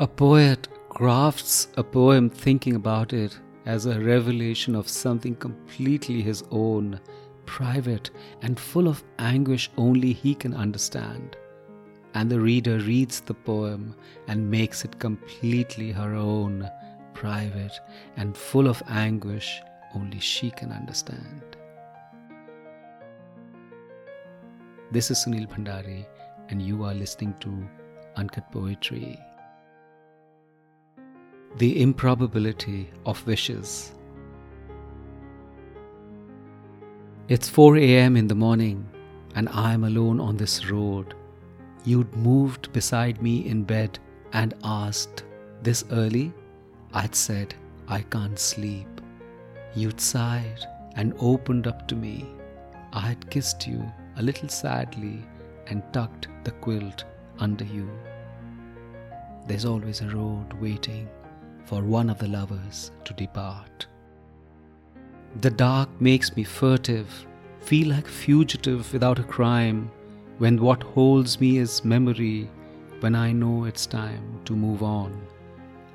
A poet crafts a poem thinking about it as a revelation of something completely his own, private, and full of anguish only he can understand. And the reader reads the poem and makes it completely her own, private, and full of anguish only she can understand. This is Sunil Bhandari, and you are listening to Uncut Poetry. The improbability of wishes. It's 4 a.m. in the morning, and I'm alone on this road. You'd moved beside me in bed and asked, This early? I'd said, I can't sleep. You'd sighed and opened up to me. I had kissed you a little sadly and tucked the quilt under you. There's always a road waiting for one of the lovers to depart. The dark makes me furtive, feel like fugitive without a crime, when what holds me is memory, when I know it's time to move on.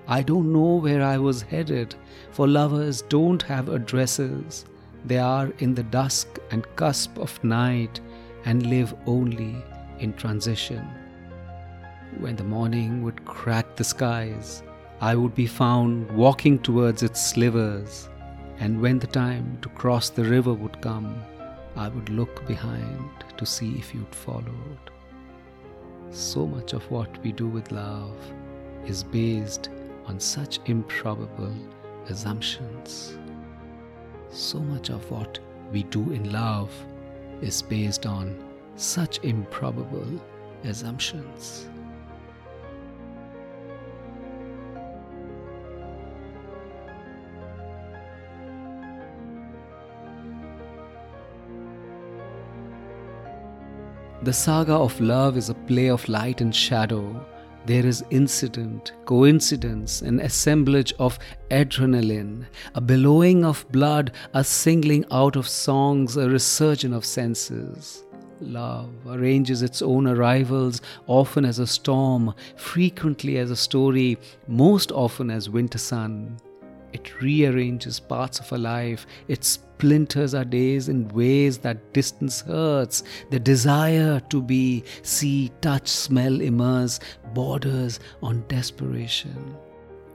I don't know where I was headed, for lovers don't have addresses. They are in the dusk and cusp of night and live only in transition. When the morning would crack the skies, I would be found walking towards its slivers, and when the time to cross the river would come, I would look behind to see if you'd followed. So much of what we do with love is based on such improbable assumptions. So much of what we do in love is based on such improbable assumptions. The saga of love is a play of light and shadow. There is incident, coincidence, an assemblage of adrenaline, a billowing of blood, a singling out of songs, a resurgence of senses. Love arranges its own arrivals, often as a storm, frequently as a story, most often as winter sun. It rearranges parts of a life. It splinters our days in ways that distance hurts. The desire to be, see, touch, smell, immerse, borders on desperation.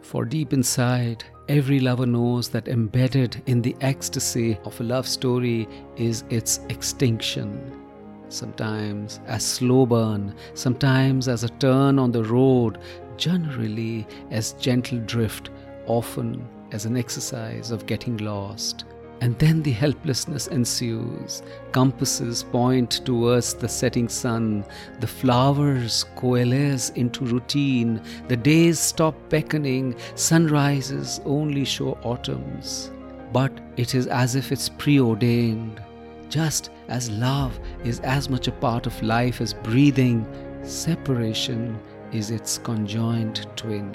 For deep inside, every lover knows that embedded in the ecstasy of a love story is its extinction. Sometimes as slow burn, sometimes as a turn on the road, generally as gentle drift, often as an exercise of getting lost. And then the helplessness ensues. Compasses point towards the setting sun. The flowers coalesce into routine. The days stop beckoning. Sunrises only show autumns. But it is as if it's preordained. Just as love is as much a part of life as breathing, separation is its conjoined twin.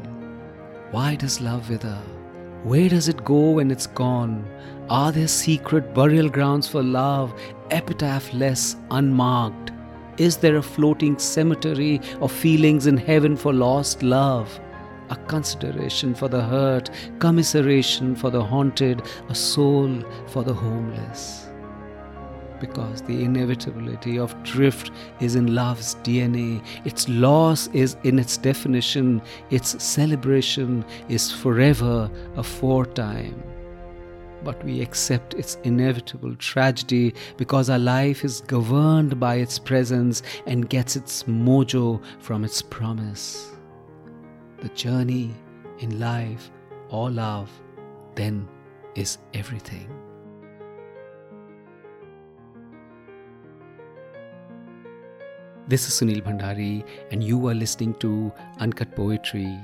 Why does love wither? Where does it go when it's gone? Are there secret burial grounds for love, epitaph less unmarked? Is there a floating cemetery of feelings in heaven for lost love? A consideration for the hurt, commiseration for the haunted, a soul for the homeless because the inevitability of drift is in love's DNA. Its loss is in its definition, its celebration is forever a foretime. But we accept its inevitable tragedy because our life is governed by its presence and gets its mojo from its promise. The journey in life or love then is everything. This is Sunil Bhandari, and you are listening to Uncut Poetry.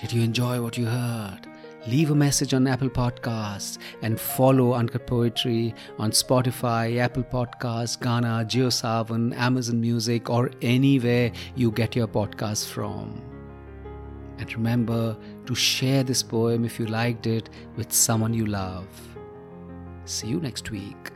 Did you enjoy what you heard? Leave a message on Apple Podcasts and follow Uncut Poetry on Spotify, Apple Podcasts, Gaana, JioSaavn, Amazon Music, or anywhere you get your podcasts from. And remember to share this poem if you liked it with someone you love. See you next week.